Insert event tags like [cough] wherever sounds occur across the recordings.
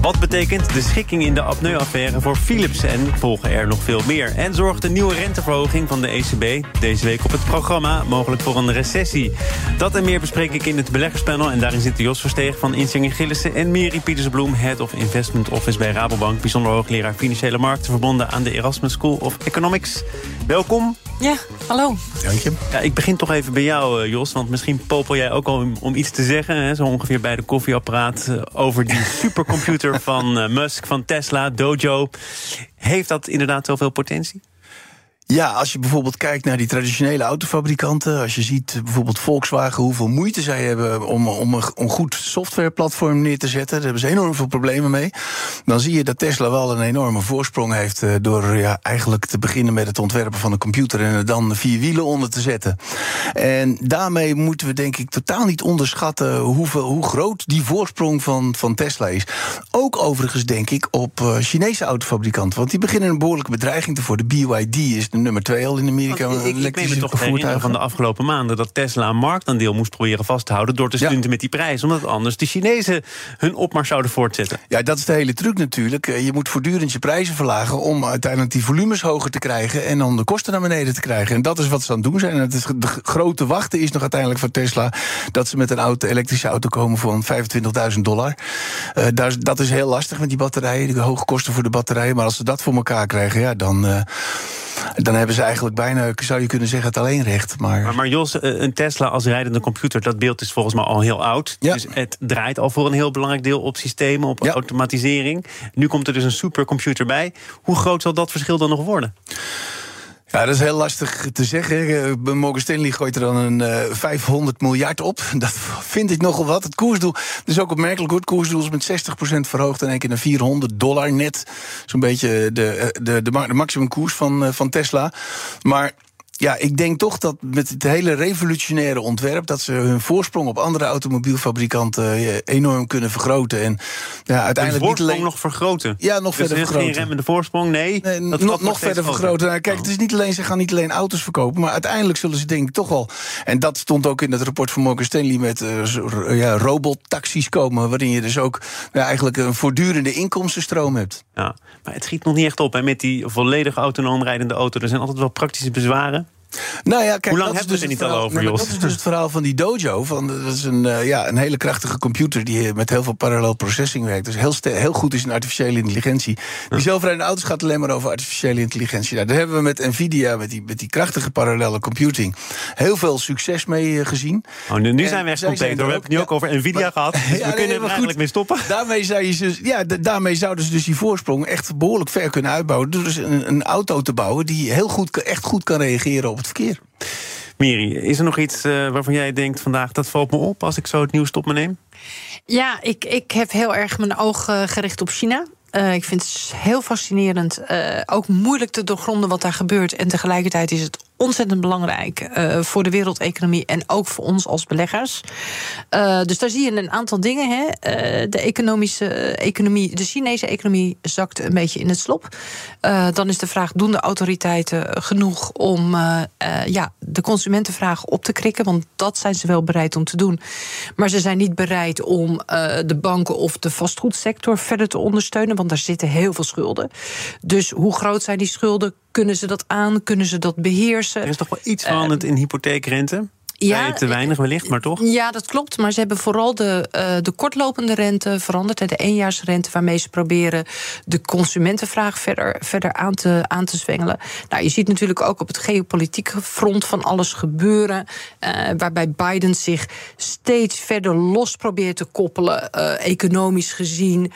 Wat betekent de schikking in de apneu-affaire voor Philips? En volgen er nog veel meer? En zorgt de nieuwe renteverhoging van de ECB deze week op het programma mogelijk voor een recessie? Dat en meer bespreek ik in het beleggerspanel. En daarin zitten Jos Versteeg van Insinger Gillissen... en Miri Pietersbloem, Head of Investment Office bij Rabobank... bijzonder hoogleraar Financiële Markten... verbonden aan de Erasmus School of Economics. Welkom. Ja, hallo. Dank je. Ja, ik begin toch even bij jou, eh, Jos. Want misschien popel jij ook al om, om iets te zeggen... Hè, zo ongeveer bij de koffieapparaat... eh, over die [laughs] supercomputer van eh, Musk, van Tesla, Dojo. Heeft dat inderdaad zoveel potentie? Ja, als je bijvoorbeeld kijkt naar die traditionele autofabrikanten... als je ziet bijvoorbeeld Volkswagen, hoeveel moeite zij hebben... om, om een, goed softwareplatform neer te zetten... daar hebben ze enorm veel problemen mee. Dan zie je dat Tesla wel een enorme voorsprong heeft... eh, door ja, eigenlijk te beginnen met het ontwerpen van een computer... en er dan vier wielen onder te zetten. En daarmee moeten we denk ik totaal niet onderschatten... hoe groot die voorsprong van, van Tesla is. Ook overigens denk ik op eh, Chinese autofabrikanten... want die beginnen een behoorlijke bedreiging te worden. BYD is de nummer twee al in Amerika. Want ik, me toch voertuigen. van de afgelopen maanden... dat Tesla een marktaandeel moest proberen vast te houden... door te Ja. stunten met die prijs. Omdat anders de Chinezen hun opmars zouden voortzetten. Ja, dat is de hele truc natuurlijk. Eh, Je moet voortdurend je prijzen verlagen om uiteindelijk die volumes hoger te krijgen en dan de kosten naar beneden te krijgen. En dat is wat ze aan het doen zijn. En het is, de grote wachten is nog uiteindelijk voor Tesla dat ze met een auto, elektrische auto komen van 25.000 dollar. Eh, daar, dat is heel lastig met die batterijen, de hoge kosten voor de batterijen. Maar als ze dat voor elkaar krijgen, ja, dan, eh, dan hebben ze eigenlijk bijna, zou je kunnen zeggen, het alleenrecht. Maar, Maar, maar Jos, eh, een Tesla als rijdende computer... dat beeld is volgens mij al heel oud. Ja. Dus het draait al voor een heel belangrijk deel op systemen... op Ja. automatisering. Nu komt er dus een supercomputer bij. Hoe groot zal dat verschil dan nog worden? Ja, dat is heel lastig te zeggen. Eh, Morgan Stanley gooit er dan een eh, 500 miljard op. [laughs] Dat vind ik nogal wat. Het koersdoel is ook opmerkelijk. Het koersdoel is met 60% verhoogd in één keer naar 400 dollar net. Zo'n beetje de, eh, de, de, ma- de maximumkoers van, eh, van Tesla. Maar ja, ik denk toch dat met het hele revolutionaire ontwerp... dat ze hun voorsprong op andere automobielfabrikanten eh, enorm kunnen vergroten. En ja, De uiteindelijk niet voorsprong nog vergroten. Ja, nog Dus verder er is geen remmende voorsprong, nee. Nee, dat nog, nog verder vergroten. Nou, kijk, Oh. het is niet alleen, ze gaan niet alleen auto's verkopen, maar uiteindelijk zullen ze denk ik toch wel. En dat stond ook in het rapport van Morgan Stanley met zo- ja, robottaxis komen, waarin je dus ook ja, eigenlijk een voortdurende inkomstenstroom hebt. Ja, maar het schiet nog niet echt op. En met die volledig autonoom rijdende auto... er zijn altijd wel praktische bezwaren. Nou ja, kijk, Hoe lang dat is hebben we dus het er niet verhaal- al over, Jos? Dat is dus het verhaal van die dojo. Van, dat is een, eh, ja, een hele krachtige computer die met heel veel parallel processing werkt. Dus heel, heel goed is in artificiële intelligentie. Die zelfrijdende auto's gaat alleen maar over artificiële intelligentie. Nou, daar hebben we met Nvidia, met die, met die krachtige parallele computing, heel veel succes mee eh, gezien. Oh, nu nu zijn we echt compleet. We hebben het nu ja. ook over Nvidia Maar- gehad. Dus [laughs] Ja, we nee, kunnen er goed. eigenlijk mee stoppen. Daarmee, zou je dus, ja, daarmee zouden ze dus die voorsprong echt behoorlijk ver kunnen uitbouwen. Door dus een, een auto te bouwen die heel goed, echt goed kan reageren op het verkeer. Miri, is er nog iets eh, waarvan jij denkt vandaag... dat valt me op als ik zo het nieuws tot me neem? Ja, ik, ik heb heel erg mijn oog eh, gericht op China. Eh, ik vind het heel fascinerend. eh, ook moeilijk te doorgronden wat daar gebeurt. En tegelijkertijd is het ontzettend belangrijk eh, voor de wereldeconomie en ook voor ons als beleggers. Eh, dus daar zie je een aantal dingen. Hè. Eh, de economische economie, de Chinese economie zakt een beetje in het slop. Dan is de vraag: doen de autoriteiten genoeg om ja, de consumentenvraag op te krikken? Want dat zijn ze wel bereid om te doen. Maar ze zijn niet bereid om de banken of de vastgoedsector verder te ondersteunen, want daar zitten heel veel schulden. Dus hoe groot zijn die schulden? Kunnen ze dat aan? Kunnen ze dat beheersen? Er is toch wel iets veranderd in hypotheekrente? ja, te weinig wellicht, maar toch? Ja, dat klopt. Maar ze hebben vooral de, eh, de kortlopende rente veranderd. De éénjaarsrente, waarmee ze proberen de consumentenvraag verder, verder aan, te, aan te zwengelen. Nou, je ziet natuurlijk ook op het geopolitieke front van alles gebeuren. eh, waarbij Biden zich steeds verder los probeert te koppelen, eh, economisch gezien.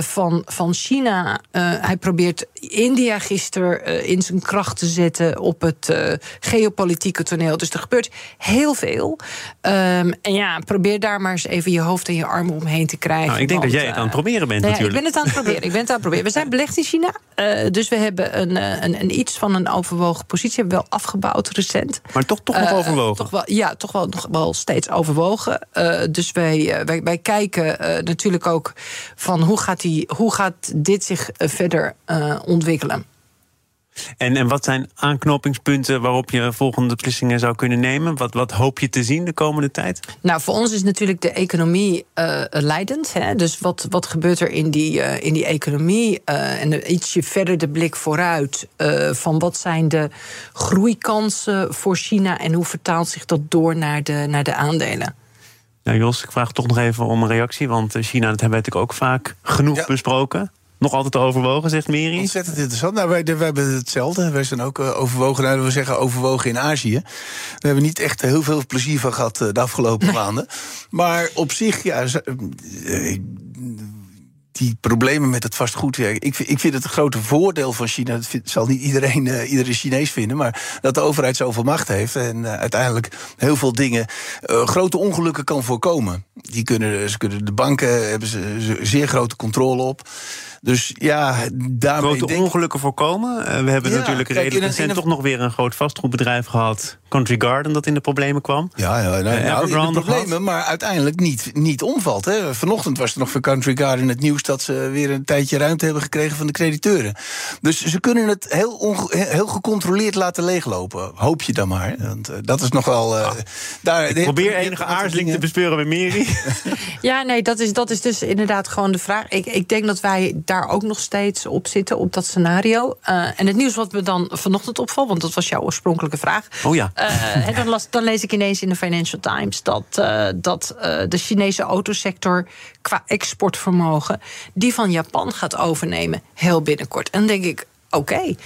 Van, van China. hij probeert India gisteren in zijn kracht te zetten op het geopolitieke toneel. Dus er gebeurt heel veel. Ehm, en ja, probeer daar maar eens even je hoofd en je armen omheen te krijgen. Nou, ik denk dat jij het aan het proberen bent, natuurlijk. ik ben het aan het proberen. Ik ben het aan het proberen. We zijn belegd in China. dus we hebben een, een, een, iets van een overwogen positie. Hebben we wel afgebouwd recent. Maar toch, toch nog overwogen? Toch wel, ja, toch wel, nog wel steeds overwogen. dus wij, wij, wij kijken natuurlijk ook van hoe gaat, die, hoe gaat dit zich verder ontwikkelen. En, en wat zijn aanknopingspunten waarop je volgende beslissingen zou kunnen nemen? Wat, wat hoop je te zien de komende tijd? Nou, voor ons is natuurlijk de economie uh, leidend. Hè? Dus wat, wat gebeurt er in die, uh, in die economie? Uh, en ietsje verder de blik vooruit van wat zijn de groeikansen voor China en hoe vertaalt zich dat door naar de, naar de aandelen? Ja, Jos, ik vraag toch nog even om een reactie. Want China, dat hebben we natuurlijk ook vaak genoeg ja. besproken nog altijd overwogen, zegt Miri? Ontzettend interessant. Nou, wij, wij hebben hetzelfde. Wij zijn ook uh, overwogen, nou, we zeggen overwogen in Azië. We hebben niet echt heel veel plezier van gehad uh, de afgelopen nee. maanden. Maar op zich, ja, die problemen met het vastgoedwerk. Ik, ik vind het een grote voordeel van China. Dat zal niet iedereen, uh, iedere Chinees vinden. Maar dat de overheid zoveel macht heeft. En uh, uiteindelijk heel veel dingen. Uh, grote ongelukken kan voorkomen. Die kunnen, ze kunnen de banken hebben ze zeer grote controle op. Dus ja, daarmee. Grote denk... ongelukken voorkomen. we hebben ja, natuurlijk redelijk recent een... toch nog weer een groot vastgoedbedrijf gehad. Country Garden, dat in de problemen kwam. Ja, ja nou, nou, in de problemen, maar uiteindelijk niet, niet omvalt. Hè. Vanochtend was er nog voor Country Garden het nieuws dat ze weer een tijdje ruimte hebben gekregen van de crediteuren. Dus ze kunnen het heel, heel gecontroleerd laten leeglopen. Hoop je dan maar. Want uh, dat is nog wel. Uh, daar, Ik probeer enige aarzeling te bespeuren bij Mary. [laughs] ja, nee, dat is, dat is dus inderdaad gewoon de vraag. Ik, ik denk dat wij daar ook nog steeds op zitten, op dat scenario. Uh, en het nieuws wat me dan vanochtend opvalt, want dat was jouw oorspronkelijke vraag. Oh ja. Uh, dan, las, dan, lees ik ineens in de Financial Times dat, uh, dat de Chinese autosector qua exportvermogen die van Japan gaat overnemen heel binnenkort. En dan denk ik, oké. Okay.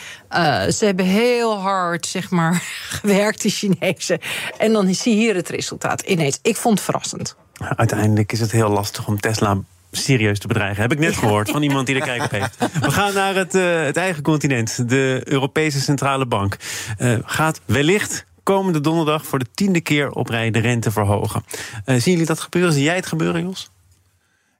Uh, ze hebben heel hard, zeg maar, [laughs] gewerkt, die Chinezen. En dan zie je hier het resultaat ineens. Ik vond het verrassend. Uiteindelijk is het heel lastig om Tesla serieus te bedreigen. Heb ik net gehoord van iemand die er kijk op heeft. [laughs] We gaan naar het, uh, het eigen continent. De Europese Centrale Bank uh, gaat wellicht komende donderdag voor de tiende keer op rij de rente verhogen. Uh, zien jullie dat gebeuren? Zie jij het gebeuren, Jos?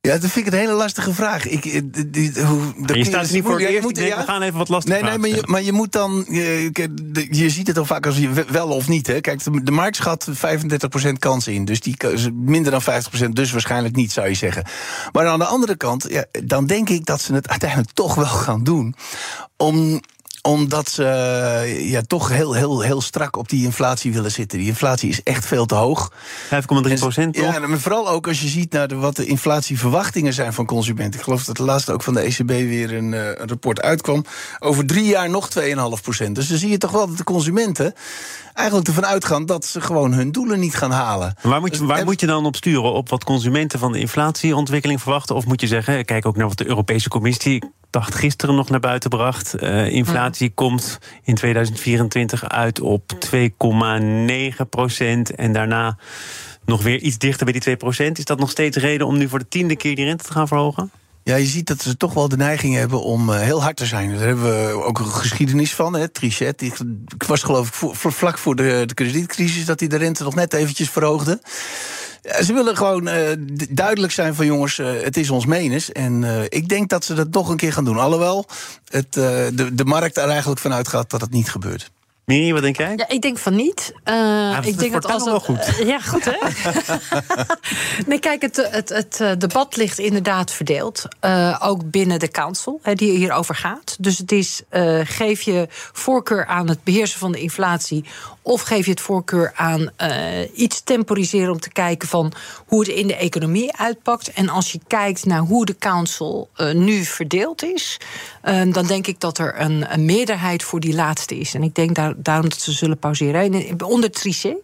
Ja, dat vind ik een hele lastige vraag. Ik, die, die, hoe, je staat er niet voor het eerst. Moet, ja? We gaan even wat lastig Nee, nee maar, je, maar je moet dan... Je, je ziet het al vaak als je wel of niet. Hè. Kijk, de, de markt schat 35% kans in. Dus die minder dan 50%, dus waarschijnlijk niet, zou je zeggen. Maar aan de andere kant, ja, dan denk ik dat ze het uiteindelijk toch wel gaan doen. Om omdat ze ja, toch heel, heel, heel strak op die inflatie willen zitten. Die inflatie is echt veel te hoog. 5,3 procent. Ja, maar vooral ook als je ziet naar de, wat de inflatieverwachtingen zijn van consumenten. Ik geloof dat de laatste ook van de ECB weer een, uh, een rapport uitkwam. Over drie jaar nog 2,5 procent. Dus dan zie je toch wel dat de consumenten eigenlijk ervan uitgaan dat ze gewoon hun doelen niet gaan halen. Waar moet je, waar moet je dan op sturen? Op wat consumenten van de inflatieontwikkeling verwachten? Of moet je zeggen, kijk ook naar wat de Europese Commissie dacht gisteren nog naar buiten bracht. Uh, inflatie komt in 2024 uit op 2,9 procent. En daarna nog weer iets dichter bij die 2 procent. Is dat nog steeds reden om nu voor de tiende keer die rente te gaan verhogen? Ja, je ziet dat ze toch wel de neiging hebben om uh, heel hard te zijn. Daar hebben we ook een geschiedenis van. Hè. Trichet, ik was geloof ik vlak voor de, de kredietcrisis... dat hij de rente nog net eventjes verhoogde. Ze willen gewoon uh, duidelijk zijn van jongens, uh, het is ons menens. En ik denk dat ze dat nog een keer gaan doen. Alhoewel het, de, de markt er eigenlijk vanuit gaat dat het niet gebeurt. Miri, wat denk jij? Ja, ik denk van niet. Uh, ja, ik denk dat als het, wel goed. Uh, [laughs] ja, goed hè? [laughs] nee, kijk, het, het, het, debat ligt inderdaad verdeeld. Uh, ook binnen de council, hè, die hierover gaat. Dus het is, geef je voorkeur aan het beheersen van de inflatie... of geef je het voorkeur aan iets temporiseren om te kijken... van hoe het in de economie uitpakt. En als je kijkt naar hoe de council nu verdeeld is... dan denk ik dat er een, een meerderheid voor die laatste is. En ik denk daar daarom dat ze zullen pauzeren. Onder Trichet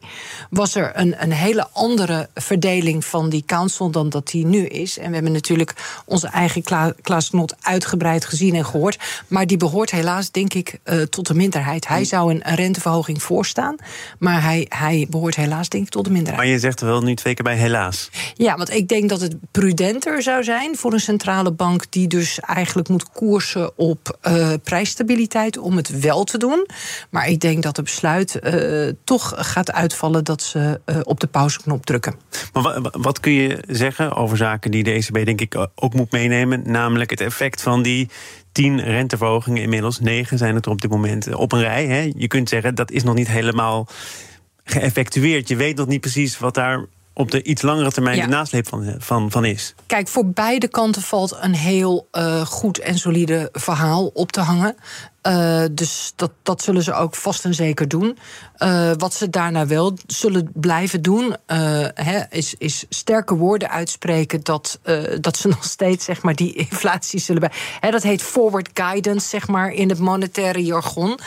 was er een, een hele andere verdeling van die council dan dat die nu is. En we hebben natuurlijk onze eigen Kla Klaas Knot uitgebreid gezien en gehoord. Maar die behoort helaas, denk ik, tot de minderheid. Hij zou een, een renteverhoging voorstaan. Maar hij, hij behoort helaas, denk ik, tot de minderheid. Maar je zegt er wel nu twee keer bij helaas. Ja, want ik denk dat het prudenter zou zijn voor een centrale bank die dus eigenlijk moet koersen op uh, prijsstabiliteit om het wel te doen. Maar ik denk dat het besluit uh, toch gaat uitvallen dat ze uh, op de pauzeknop drukken. Maar wat kun je zeggen over zaken die de ECB denk ik ook moet meenemen, namelijk het effect van die tien renteverhogingen inmiddels, negen zijn het er op dit moment op een rij. Hè? Je kunt zeggen dat is nog niet helemaal geëffectueerd. Je weet nog niet precies wat daar op de iets langere termijn de nasleep van, van, van is. Kijk, voor beide kanten valt een heel uh, goed en solide verhaal op te hangen. Uh, dus dat, dat zullen ze ook vast en zeker doen. Uh, wat ze daarna wel zullen blijven doen, uh, he, is, is sterke woorden uitspreken dat, dat ze [laughs] nog steeds zeg maar, die inflatie zullen bij. He, dat heet forward guidance, zeg maar, in het monetaire jargon.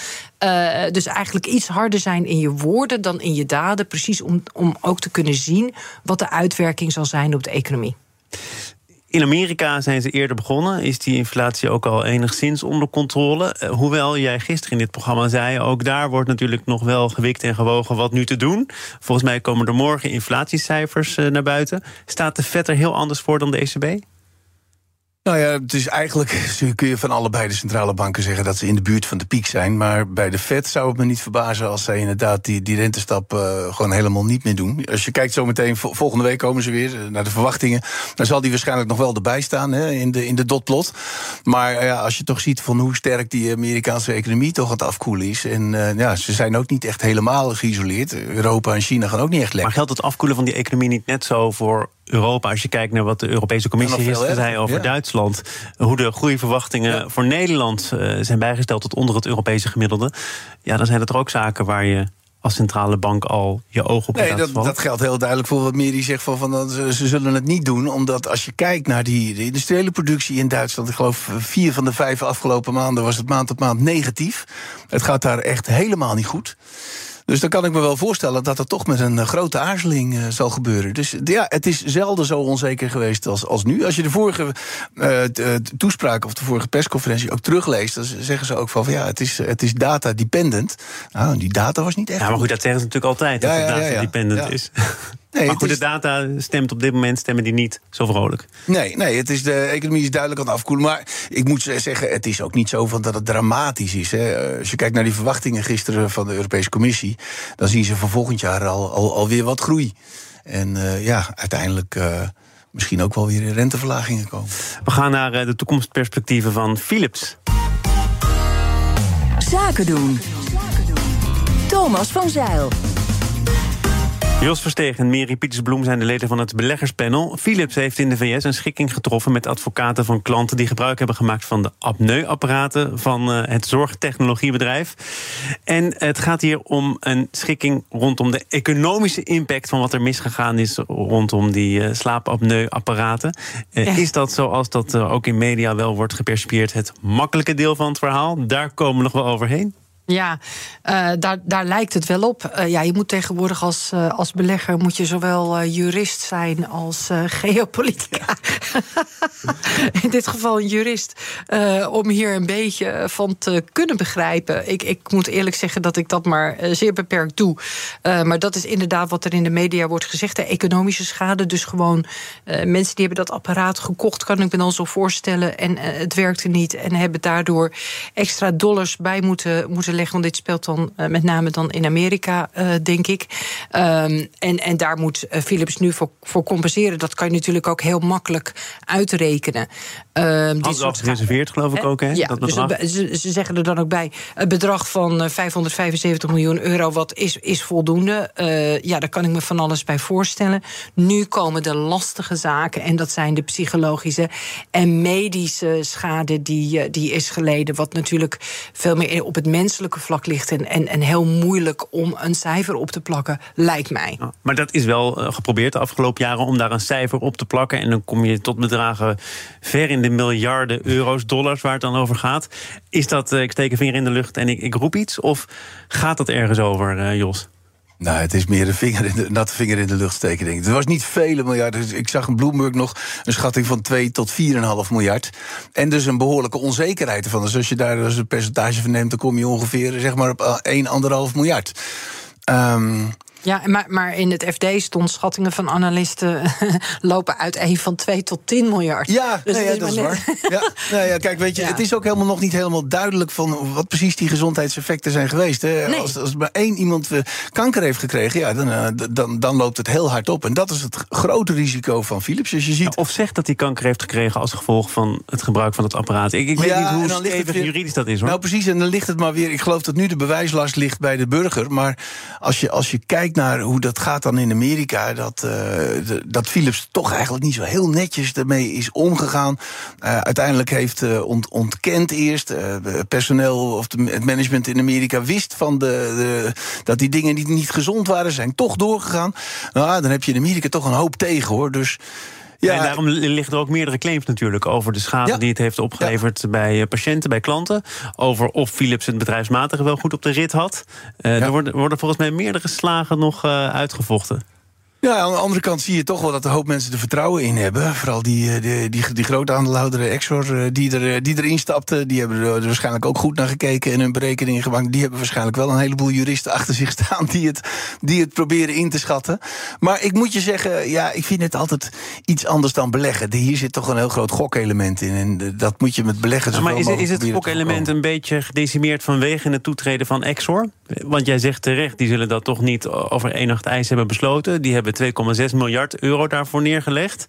dus eigenlijk iets harder zijn in je woorden dan in je daden. Precies om, om ook te kunnen zien wat de uitwerking zal zijn op de economie. In Amerika zijn ze eerder begonnen. Is die inflatie ook al enigszins onder controle? Eh, hoewel jij gisteren in dit programma zei, ook daar wordt natuurlijk nog wel gewikt en gewogen wat nu te doen. Volgens mij komen er morgen inflatiecijfers eh, naar buiten. Staat de vet er heel anders voor dan de ECB? Nou ja, het is eigenlijk, [laughs] kun je van allebei de centrale banken zeggen dat ze in de buurt van de piek zijn. Maar bij de Fed zou het me niet verbazen als zij inderdaad die, die rentestap uh, gewoon helemaal niet meer doen. Als je kijkt zometeen, volgende week komen ze weer naar de verwachtingen. Dan zal die waarschijnlijk nog wel erbij staan hè, in, de, in de dotplot. Maar uh, ja, als je toch ziet van hoe sterk die Amerikaanse economie toch aan het afkoelen is. En ja, ze zijn ook niet echt helemaal geïsoleerd. Europa en China gaan ook niet echt lekker. Maar geldt het afkoelen van die economie niet net zo voor Europa, als je kijkt naar wat de Europese Commissie gisteren zei over Duitsland, hoe de groeiverwachtingen ja. voor Nederland uh, zijn bijgesteld tot onder het Europese gemiddelde, ja, dan zijn dat er ook zaken waar je als centrale bank al je oog op nee, dat, dat, geldt heel duidelijk voor wat Meri zegt van, van ze, ze, zullen het niet doen. Omdat als je kijkt naar die de industriële productie in Duitsland, ik geloof vier van de vijf afgelopen maanden was het maand op maand negatief. Het gaat daar echt helemaal niet goed. Dus dan kan ik me wel voorstellen dat dat toch met een eh, grote aarzeling uh, zal gebeuren. Dus ja, het is zelden zo onzeker geweest als, als nu. Als je de vorige uh, toespraak of de vorige persconferentie ook terugleest, dan zeggen ze ook van, van ja, het is, het is data dependent. Nou, die data was niet echt. Ja, maar goed, dat zeggen ze natuurlijk altijd, ja, dat het data ja, dependent is. [laughs] Nee, maar goed, is... de data stemt op dit moment stemmen die niet zo vrolijk. Nee, nee het is de economie is duidelijk aan het afkoelen. Maar ik moet zeggen, het is ook niet zo van dat het dramatisch is. Hè. Als je kijkt naar die verwachtingen gisteren van de Europese Commissie... dan zien ze voor volgend jaar al, al, alweer wat groei. En uh, ja, uiteindelijk... Uh, misschien ook wel weer renteverlagingen komen. We gaan naar uh, de toekomstperspectieven van Philips. Zaken doen. Thomas van Zeil. Jos Versteeg en Mary Pietersbloem zijn de leden van het beleggerspanel. Philips heeft in de VS een schikking getroffen met advocaten van klanten die gebruik hebben gemaakt van de apneuapparaten van uh, het zorgtechnologiebedrijf. En het gaat hier om een schikking rondom de economische impact van wat er misgegaan is rondom die uh, slaapapneuapparaten. Ja. Is dat zoals dat ook in media wel wordt gepercipieerd het makkelijke deel van het verhaal? Daar komen we nog wel overheen. Ja, uh, daar, daar lijkt het wel op. Uh, ja, je moet tegenwoordig als, uh, als belegger moet je zowel jurist zijn als geopolitica. [laughs] In dit geval een jurist. om hier een beetje van te kunnen begrijpen. Ik, ik moet eerlijk zeggen dat ik dat maar zeer beperkt doe. maar dat is inderdaad wat er in de media wordt gezegd. De economische schade. Dus gewoon mensen die hebben dat apparaat gekocht, kan ik me dan zo voorstellen. En het werkte niet. En hebben daardoor extra dollars bij moeten, moeten leggen. Want dit speelt dan uh, met name dan in Amerika, uh, denk ik. Um, en, en daar moet uh, Philips nu voor, voor compenseren. Dat kan je natuurlijk ook heel makkelijk uitrekenen. Um, Had al gereserveerd, geloof ik ook, hè? Ja, dat dus ze, ze, zeggen er dan ook bij... het bedrag van 575 miljoen euro, wat is, is voldoende. ja, daar kan ik me van alles bij voorstellen. Nu komen de lastige zaken, en dat zijn de psychologische... en medische schade die, die is geleden... wat natuurlijk veel meer op het vlak ligt en, en, en heel moeilijk om een cijfer op te plakken, lijkt mij. Maar dat is wel uh, geprobeerd de afgelopen jaren om daar een cijfer op te plakken. En dan kom je tot bedragen ver in de miljarden euro's, dollars waar het dan over gaat. Is dat, uh, ik steek een vinger in de lucht en ik, ik roep iets? Of gaat dat ergens over, uh, Jos? Nou, het is meer een vinger in de, natte vinger in de lucht steken, denk ik. Er was niet vele miljarden. Dus ik zag in Bloomberg nog een schatting van 2 tot 4,5 miljard. En dus een behoorlijke onzekerheid ervan. Dus als je daar dus een percentage van neemt, dan kom je ongeveer zeg maar, op 1,5 miljard. Um, ja, maar, maar in het FD stond schattingen van analisten [laughs] lopen uiteen van 2 tot 10 miljard. Ja, dus nee, ja dat is waar. Ja, nou ja, kijk, weet je, [laughs] het is ook helemaal nog niet helemaal duidelijk van wat precies die gezondheidseffecten zijn geweest. Hè. Nee. Als, als maar één iemand eh, kanker heeft gekregen, ja, dan, uh, dan, dan loopt het heel hard op. En dat is het grote risico van Philips. Als je ziet... Of zegt dat hij kanker heeft gekregen als gevolg van het gebruik van het apparaat. Ik, ik weet niet hoe stevig weer... juridisch dat is hoor. Nou, precies, en dan ligt het maar weer. Ik geloof dat nu de bewijslast ligt bij de burger. Maar als je, als je kijkt naar hoe dat gaat dan in Amerika, dat, uh, dat Philips toch eigenlijk niet zo heel netjes ermee is omgegaan. Uh, uiteindelijk heeft uh, ont, ontkend eerst. personeel of het management in Amerika wist van de, de, dat die dingen niet, niet gezond waren, zijn toch doorgegaan. Nou, dan heb je in Amerika toch een hoop tegen hoor. Dus. Ja, en daarom liggen er ook meerdere claims natuurlijk over de schade die het heeft opgeleverd bij eh, patiënten, bij klanten. Over of Philips het bedrijfsmatige wel goed op de rit had. Uh, er worden, worden volgens mij meerdere slagen nog uh, uitgevochten. Ja, aan de andere kant zie je toch wel dat een hoop mensen er vertrouwen in hebben. Vooral die, eh, die, die, die grote aandeelhouder Exor eh, die, er, eh, die erin stapte. Die hebben er waarschijnlijk ook goed naar gekeken en hun berekeningen gemaakt. Die hebben waarschijnlijk wel een heleboel juristen achter zich staan die het, die het proberen in te schatten. Maar ik moet je zeggen, ja, ik vind het altijd iets anders dan beleggen. Hier zit toch een heel groot gokelement in. En dat moet je met beleggen. Ja, maar is, is het gokelement een beetje gedecimeerd vanwege het toetreden van Exor? Want jij zegt terecht, die zullen dat toch niet over één nacht ijs hebben besloten. Die hebben 2,6 miljard euro daarvoor neergelegd.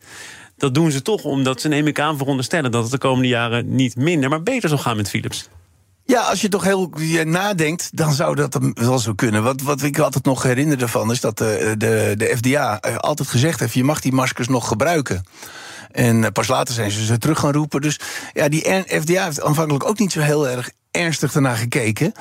Dat doen ze toch omdat ze, neem ik aan, veronderstellen dat het de komende jaren niet minder, maar beter zal gaan met Philips. Ja, als je toch heel nadenkt, dan zou dat wel zo kunnen. Wat, wat ik altijd nog herinner ervan is dat de, de, de FDA eh, altijd gezegd heeft: je mag die maskers nog gebruiken. En eh, pas later zijn ze ze terug gaan roepen. Dus ja, die FDA heeft aanvankelijk ook niet zo heel erg ernstig ernaar gekeken.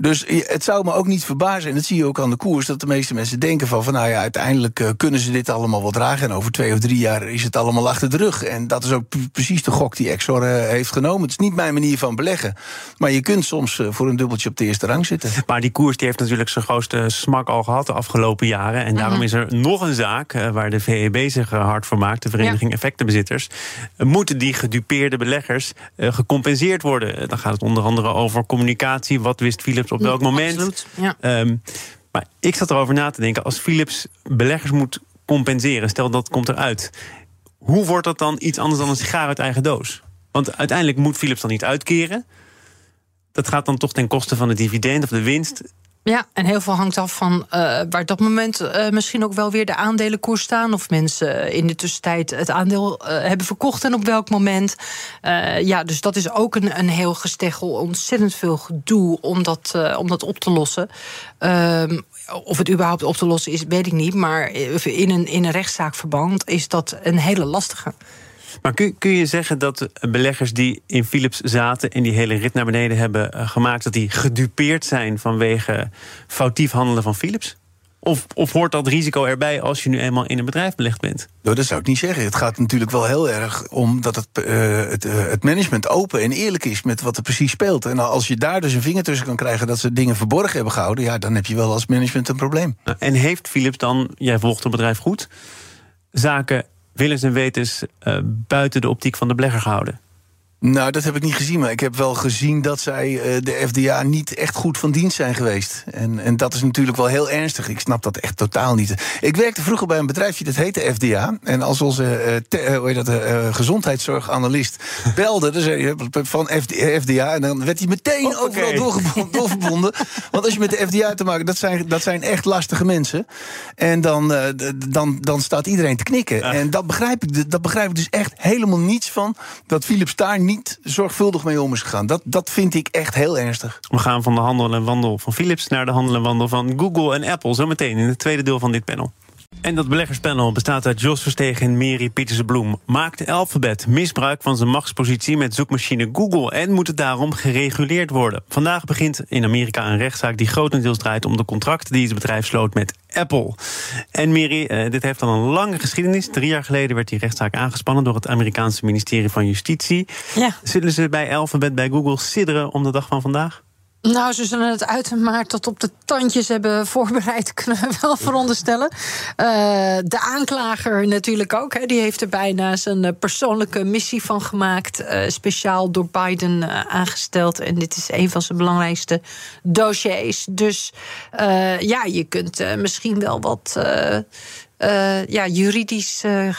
Dus het zou me ook niet verbazen, en dat zie je ook aan de koers, dat de meeste mensen denken van, van nou ja, uiteindelijk eh, kunnen ze dit allemaal wel dragen. En over twee of drie jaar is het allemaal achter de rug. En dat is ook precies de gok die Exor uh, heeft genomen. Het is niet mijn manier van beleggen. Maar je kunt soms uh, voor een dubbeltje op de eerste rang zitten. Maar die koers die heeft natuurlijk zijn grootste smak al gehad de afgelopen jaren. En daarom mhm. is er nog een zaak waar de VEB zich hard voor maakt, de Vereniging Effectenbezitters. Moeten die gedupeerde beleggers gecompenseerd worden? Dan gaat het onder andere over communicatie. Wat wist Philips op welk moment. Ja. Ehm, maar ik zat erover na te denken, als Philips beleggers moet compenseren, stel dat komt eruit, hoe wordt dat dan iets anders dan een sigaar uit eigen doos? Want uiteindelijk moet Philips dan niet uitkeren. Dat gaat dan toch ten koste van de dividend of de winst. Ja, en heel veel hangt af van uh, waar dat moment uh, misschien ook wel weer de aandelenkoers staan. Of mensen in de tussentijd het aandeel hebben verkocht en op welk moment. ja, dus dat is ook een, een heel gesteggel. Ontzettend veel gedoe om dat, om dat op te lossen. Ehm, of het überhaupt op te lossen is, weet ik niet. Maar in een, in een rechtszaakverband is dat een hele lastige. Maar kun, kun je zeggen dat beleggers die in Philips zaten en die hele rit naar beneden hebben eh, gemaakt, dat die gedupeerd zijn vanwege foutief handelen van Philips? Of, of hoort dat risico erbij als je nu eenmaal in een bedrijf belegd bent? Nou, dat zou ik niet zeggen. Het gaat natuurlijk wel heel erg om dat het, uh, het, uh, het, management open en eerlijk is met wat er precies speelt. En als je daar dus een vinger tussen kan krijgen dat ze dingen verborgen hebben gehouden, ja, dan heb je wel als management een probleem. En heeft Philips dan, jij volgt het bedrijf goed, zaken willens en wetens uh, buiten de optiek van de belegger gehouden? Nou, dat heb ik niet gezien. Maar ik heb wel gezien dat zij uh, de FDA niet echt goed van dienst zijn geweest. En, en dat is natuurlijk wel heel ernstig. Ik snap dat echt totaal niet. Ik werkte vroeger bij een bedrijfje dat heette FDA. En als onze uh, te, hoe heet dat, gezondheidszorganalist [laughs] belde, je van FDA. En dan werd hij meteen oh, overal doorgebonden, [laughs] doorverbonden. Want als je met de FDA te maken, dat zijn, dat zijn echt lastige mensen. En dan, dan, dan staat iedereen te knikken. En dat begrijp, ik, dat begrijp ik dus echt helemaal niets van. Dat Philips daar niet niet zorgvuldig mee om is gegaan. Dat, dat vind ik echt heel ernstig. We gaan van de handel en wandel van Philips naar de handel en wandel van Google en Apple. Zometeen in het tweede deel van dit panel. En dat beleggerspanel bestaat uit Jos Verstegen en Mary Pieterse Bloem. Maakt Alphabet misbruik van zijn machtspositie met zoekmachine Google en moet het daarom gereguleerd worden? Vandaag begint in Amerika een rechtszaak die grotendeels draait om de contracten die het bedrijf sloot met Apple. En Mary, eh, dit heeft al een lange geschiedenis. Drie jaar geleden werd die rechtszaak aangespannen door het Amerikaanse ministerie van Justitie. Ja. Zullen ze bij Alphabet, bij Google sidderen om de dag van vandaag? Nou, ze zullen het uitermate tot op de tandjes hebben voorbereid, [laughs] kunnen we wel veronderstellen. Uh, de aanklager natuurlijk ook. Hè, die heeft er bijna zijn eh, persoonlijke missie van gemaakt. Uh, speciaal door Biden aangesteld. En dit is een van zijn belangrijkste dossiers. Dus ja, je kunt misschien wel wat uh, ja, juridisch uh,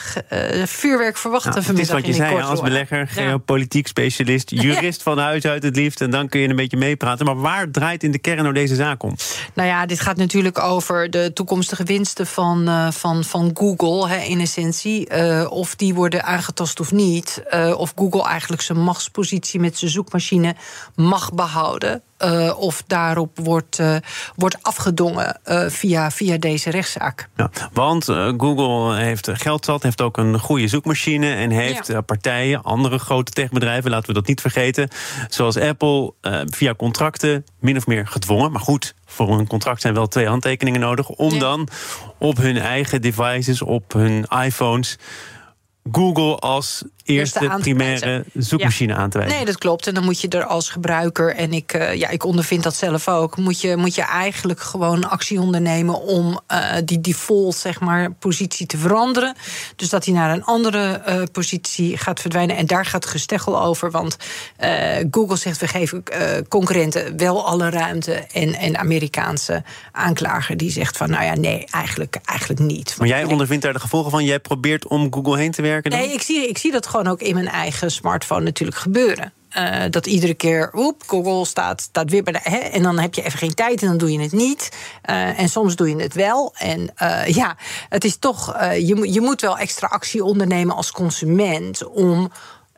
vuurwerk verwachten nou, Het is wat je zei als belegger, geopolitiek specialist, [laughs] jurist van huis uit het liefst. En dan kun je een beetje meepraten. Maar waar draait in de kern nou deze zaak om? Nou ja, dit gaat natuurlijk over de toekomstige winsten van, van, van Google hè, in essentie. of die worden aangetast of niet. of Google eigenlijk zijn machtspositie met zijn zoekmachine mag behouden. Uh, of daarop wordt, uh, wordt afgedongen uh, via, via deze rechtszaak. Ja, want Google heeft geld zat, heeft ook een goede zoekmachine en heeft ja. partijen, andere grote techbedrijven, laten we dat niet vergeten, zoals Apple, via contracten min of meer gedwongen. Maar goed, voor een contract zijn wel twee handtekeningen nodig om ja. dan op hun eigen devices, op hun iPhones Google als eerste primaire zoekmachine ja. aan te wijzen. Nee, dat klopt. En dan moet je er als gebruiker, en ik, uh, ja, ik ondervind dat zelf ook, moet je, moet je eigenlijk gewoon actie ondernemen om uh, die default zeg maar, positie te veranderen. Dus dat hij naar een andere uh, positie gaat verdwijnen. En daar gaat gesteggel over. Want Google zegt we geven concurrenten wel alle ruimte. En, en Amerikaanse aanklager die zegt van nou ja, nee, eigenlijk, eigenlijk niet. Maar jij ondervindt daar de gevolgen van. Jij probeert om Google heen te werken? Dan? Nee, ik zie, ik zie dat gewoon ook in mijn eigen smartphone natuurlijk gebeuren. Uh, dat iedere keer, oep, Google staat, staat weer bij. Hè, en dan heb je even geen tijd en dan doe je het niet. Uh, en soms doe je het wel. En uh, ja, het is toch. je, je moet wel extra actie ondernemen als consument om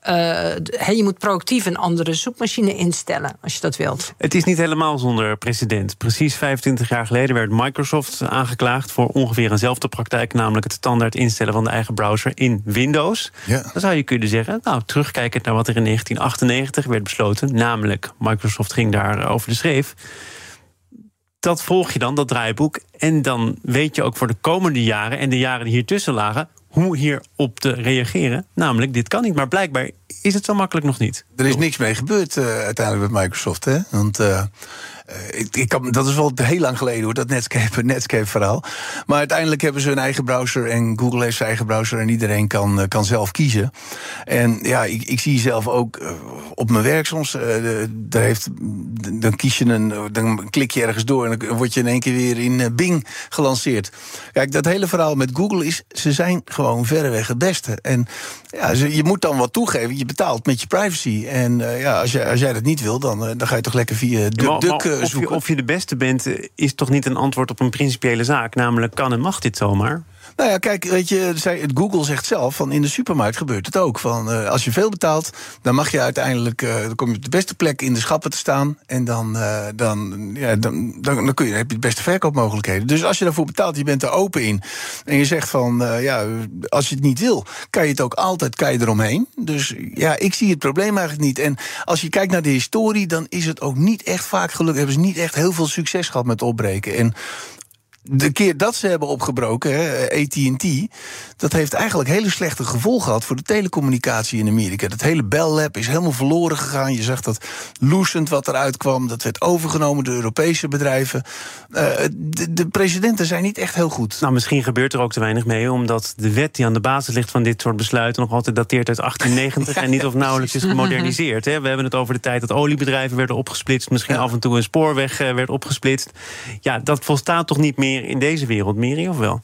je moet proactief een andere zoekmachine instellen als je dat wilt. Het is niet helemaal zonder precedent. Precies 25 jaar geleden werd Microsoft aangeklaagd voor ongeveer eenzelfde praktijk, namelijk het standaard instellen van de eigen browser in Windows. Ja. Dan zou je kunnen zeggen, nou, terugkijkend naar wat er in 1998 werd besloten, namelijk Microsoft ging daar over de schreef dat volg je dan, dat draaiboek. En dan weet je ook voor de komende jaren en de jaren die hier tussen lagen hoe hierop te reageren. Namelijk, dit kan niet. Maar blijkbaar is het zo makkelijk nog niet. Er is niks mee gebeurd uh, uiteindelijk met Microsoft. Hè? Want uh, uh, ik, ik dat is wel heel lang geleden hoor, dat Netscape, [laughs] Netscape verhaal. Maar uiteindelijk hebben ze een eigen browser en Google heeft zijn eigen browser en iedereen kan, uh, kan zelf kiezen. En ja, ik, ik zie zelf ook uh, op mijn werk soms, heeft, dan kies je een, dan klik je ergens door en dan word je in één keer weer in Bing gelanceerd. Kijk, dat hele verhaal met Google is, ze zijn gewoon verreweg het beste. En ja, je moet dan wat toegeven, je betaalt met je privacy. En ja, als, jij, als jij dat niet wil, dan, dan ga je toch lekker via DuckDuck of je, of je de beste bent, eh, is toch niet een antwoord op een principiële zaak. Namelijk, kan en mag dit zomaar? Nou ja, kijk, weet je, Google zegt zelf van in de supermarkt gebeurt het ook. Van uh, als je veel betaalt, dan mag je uiteindelijk, uh, dan kom je op de beste plek in de schappen te staan. En dan, uh, dan, ja, dan, dan, dan kun je, heb je de beste verkoopmogelijkheden. Dus als je daarvoor betaalt, je bent er open in. En je zegt van, ja, als je het niet wil, kan je het ook altijd kan je eromheen. Dus ja, ik zie het probleem eigenlijk niet. En als je kijkt naar de historie, dan is het ook niet echt vaak gelukt. Hebben ze niet echt heel veel succes gehad met opbreken. En de keer dat ze hebben opgebroken, ATT, dat heeft eigenlijk hele slechte gevolgen gehad voor de telecommunicatie in Amerika. Dat hele Bell Lab is helemaal verloren gegaan. Je zag dat Lucent wat eruit kwam, dat werd overgenomen door Europese bedrijven. Uh, de, de, presidenten zijn niet echt heel goed. Nou, misschien gebeurt er ook te weinig mee, omdat de wet die aan de basis ligt van dit soort besluiten nog altijd dateert uit [laughs] 1890 en niet of nauwelijks is gemoderniseerd. Hè. We hebben het over de tijd dat oliebedrijven werden opgesplitst, misschien ja. af en toe een spoorweg uh, werd opgesplitst. Ja, dat volstaat toch niet meer in deze wereld, Miri, of wel?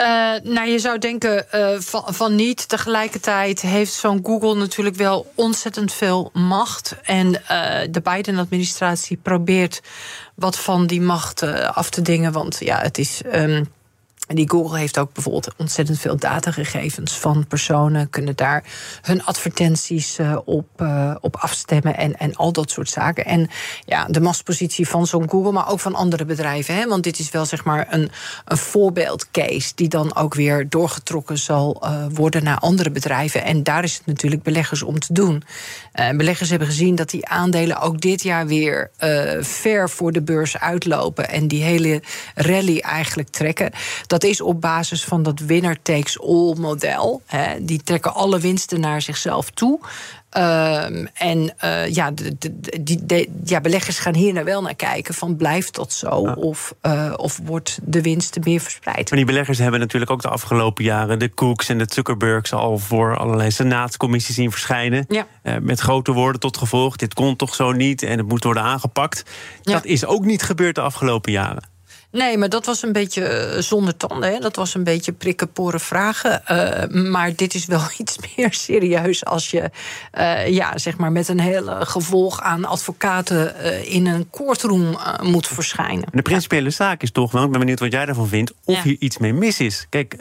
Uh, nou, je zou denken uh, van, niet. Tegelijkertijd heeft zo'n Google natuurlijk wel ontzettend veel macht. En uh, de Biden-administratie probeert wat van die macht af te dingen. Want ja, het is. Um, die Google heeft ook bijvoorbeeld ontzettend veel datagegevens van personen, kunnen daar hun advertenties uh, op, uh, op afstemmen en, en al dat soort zaken. En ja, de machtspositie van zo'n Google, maar ook van andere bedrijven. Hè, want dit is wel zeg maar een, een voorbeeldcase die dan ook weer doorgetrokken zal uh, worden naar andere bedrijven. En daar is het natuurlijk beleggers om te doen. beleggers hebben gezien dat die aandelen ook dit jaar weer ver voor de beurs uitlopen en die hele rally eigenlijk trekken Dat is op basis van dat winner takes all model. Hè. Die trekken alle winsten naar zichzelf toe. Ehm, en uh, ja, de, de, die, de, ja, beleggers gaan hier nou wel naar kijken: van blijft dat zo? Of, uh, of wordt de winst meer verspreid? Maar die beleggers hebben natuurlijk ook de afgelopen jaren de Cooks en de Zuckerbergs al voor allerlei senaatscommissies zien verschijnen. Ja. Uh, met grote woorden tot gevolg: dit kon toch zo niet en het moet worden aangepakt. Ja. Dat is ook niet gebeurd de afgelopen jaren. Nee, maar dat was een beetje zonder tanden. Hè? Dat was een beetje prikken, poren, vragen. Uh, maar dit is wel [laughs] iets meer serieus als je uh, ja, zeg maar met een hele gevolg aan advocaten in een courtroom moet verschijnen. De principiële zaak is toch wel, ik ben benieuwd wat jij daarvan vindt, of ja. hier iets mee mis is. Kijk,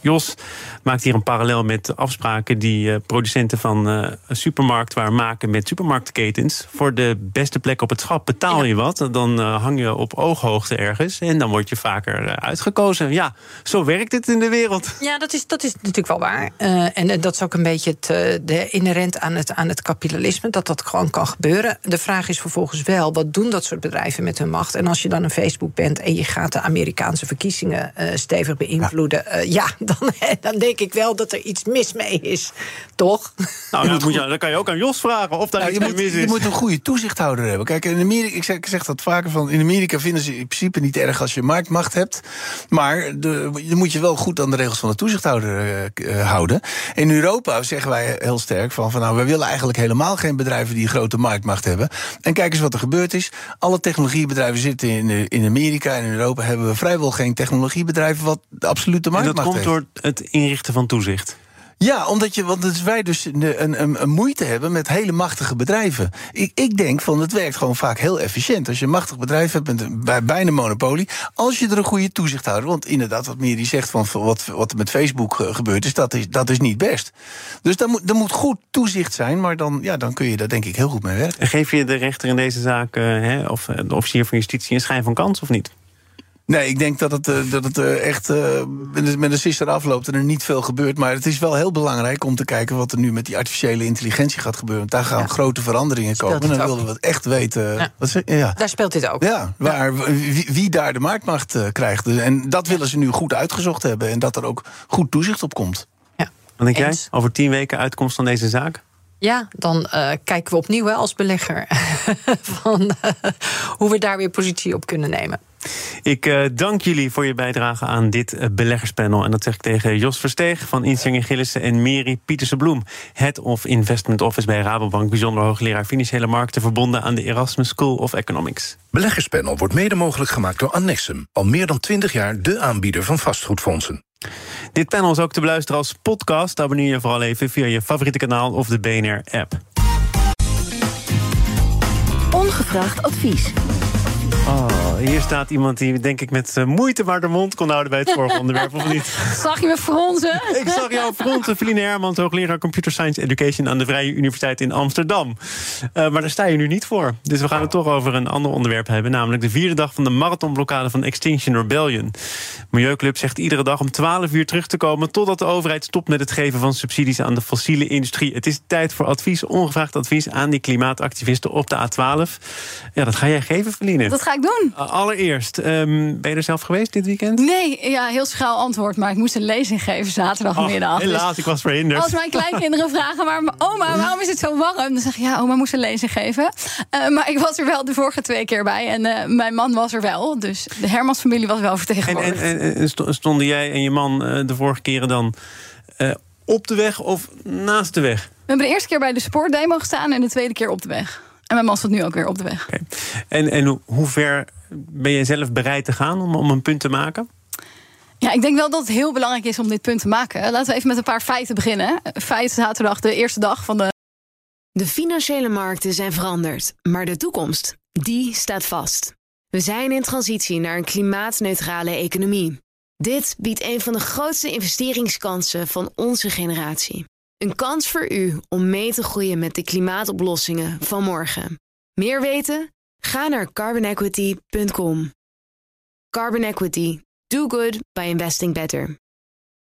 Jos maakt hier een parallel met afspraken die producenten van een supermarktwaar maken met supermarktketens. Voor de beste plek op het schap betaal je wat, dan hang je op ooghoogte ergens. En dan word je vaker uitgekozen. Ja, zo werkt het in de wereld. [laughs] Ja, dat is, dat is natuurlijk wel waar. Uh, en dat is ook een beetje het, de inherent aan het, aan het kapitalisme. Dat dat gewoon kan gebeuren. De vraag is vervolgens wel, wat doen dat soort bedrijven met hun macht? En als je dan een Facebook bent en je gaat de Amerikaanse verkiezingen uh, stevig beïnvloeden. Ja, uh, ja [laughs] dan, dan denk ik wel dat er iets mis mee is. Toch? Nou, dat moet je, dan kan je ook aan Jos vragen of daar nou, iets je mee moet, mis is. Je moet een goede toezichthouder hebben. Kijk, in Amerika, ik zeg, ik zeg dat vaker van. In Amerika vinden ze principe niet erg als je marktmacht hebt. Maar de, je moet je wel goed aan de regels van de toezichthouder uh, houden. In Europa zeggen wij heel sterk van, van nou, we willen eigenlijk helemaal geen bedrijven die grote marktmacht hebben. En kijk eens wat er gebeurd is. Alle technologiebedrijven zitten in, in Amerika en in Europa hebben we vrijwel geen technologiebedrijven wat de absolute marktmacht heeft. En dat komt heeft. door het inrichten van toezicht. Ja, omdat je, want wij dus een, een, een, moeite hebben met hele machtige bedrijven. Ik, ik denk van het werkt gewoon vaak heel efficiënt. Als je een machtig bedrijf hebt met bij, bijna monopolie, als je er een goede toezichthouder. Want inderdaad, wat Miri zegt van wat, wat er met Facebook gebeurd is, dat is, dat is niet best. Dus er moet, er moet goed toezicht zijn, maar dan, ja, dan kun je daar denk ik heel goed mee werken. En geef je de rechter in deze zaak, uh, hè, of de officier van justitie, een schijn van kans of niet? Nee, ik denk dat het, uh, dat het uh, echt uh, met de sister afloopt en er niet veel gebeurt. Maar het is wel heel belangrijk om te kijken wat er nu met die artificiële intelligentie gaat gebeuren. Want daar gaan ja. grote veranderingen speelt komen. En dan willen we het echt weten. Ja. Wat ze, ja. Daar speelt dit ook. Ja, waar, wie, wie, daar de marktmacht krijgt. En dat willen ze nu goed uitgezocht hebben. En dat er ook goed toezicht op komt. Ja. Wat denk jij? Over tien weken uitkomst van deze zaak? Ja, dan uh, kijken we opnieuw hè, als belegger [laughs] van uh, hoe we daar weer positie op kunnen nemen. Ik uh, dank jullie voor je bijdrage aan dit uh, beleggerspanel. En dat zeg ik tegen Jos Versteeg van Insinger Gillissen en Meri Pieterse-Bloem, Head of Investment Office bij Rabobank, bijzonder hoogleraar financiële markten, verbonden aan de Erasmus School of Economics. Beleggerspanel wordt mede mogelijk gemaakt door Annexum, al meer dan 20 jaar de aanbieder van vastgoedfondsen. Dit panel is ook te beluisteren als podcast. Abonneer je vooral even via je favoriete kanaal of de BNR-app. Ongevraagd advies. Oh, hier staat iemand die denk ik met moeite maar de mond kon houden bij het vorige [laughs] onderwerp, of niet? Zag je me fronsen? [laughs] Ik zag jou fronsen, Feline Hermans, hoogleraar Computer Science Education aan de Vrije Universiteit in Amsterdam. Uh, maar daar sta je nu niet voor. Dus we gaan het toch over een ander onderwerp hebben, namelijk de vierde dag van de marathonblokkade van Extinction Rebellion. Milieuclub zegt iedere dag om 12 uur terug te komen totdat de overheid stopt met het geven van subsidies aan de fossiele industrie. Het is tijd voor advies, ongevraagd advies aan die klimaatactivisten op de A12. Ja, dat ga jij geven, Feline. Dat ga ik doen. Allereerst, um, ben je er zelf geweest dit weekend? Nee, ja, heel schaal antwoord. Maar ik moest een lezing geven zaterdagmiddag. Oh, helaas, dus ik was verhinderd. Als mijn kleinkinderen vragen, maar oma, waarom is het zo warm? Dan zeg ik, ja, oma moest een lezing geven. Uh, maar ik was er wel de vorige twee keer bij. En uh, mijn man was er wel. Dus de Hermans familie was wel vertegenwoordigd. En, en, en stonden jij en je man uh, de vorige keren dan op de weg of naast de weg? We hebben de eerste keer bij de sportdemo gestaan en de tweede keer op de weg. En mijn man staat nu ook weer op de weg. Okay. En, en hoe ver ben je zelf bereid te gaan om, om een punt te maken? Ja, ik denk wel dat het heel belangrijk is om dit punt te maken. Laten we even met een paar feiten beginnen. Feit zaterdag, de eerste dag van de. De financiële markten zijn veranderd, maar de toekomst, die staat vast. We zijn in transitie naar een klimaatneutrale economie. Dit biedt een van de grootste investeringskansen van onze generatie. Een kans voor u om mee te groeien met de klimaatoplossingen van morgen. Meer weten? Ga naar carbonequity.com. Carbon Equity. Do good by investing better.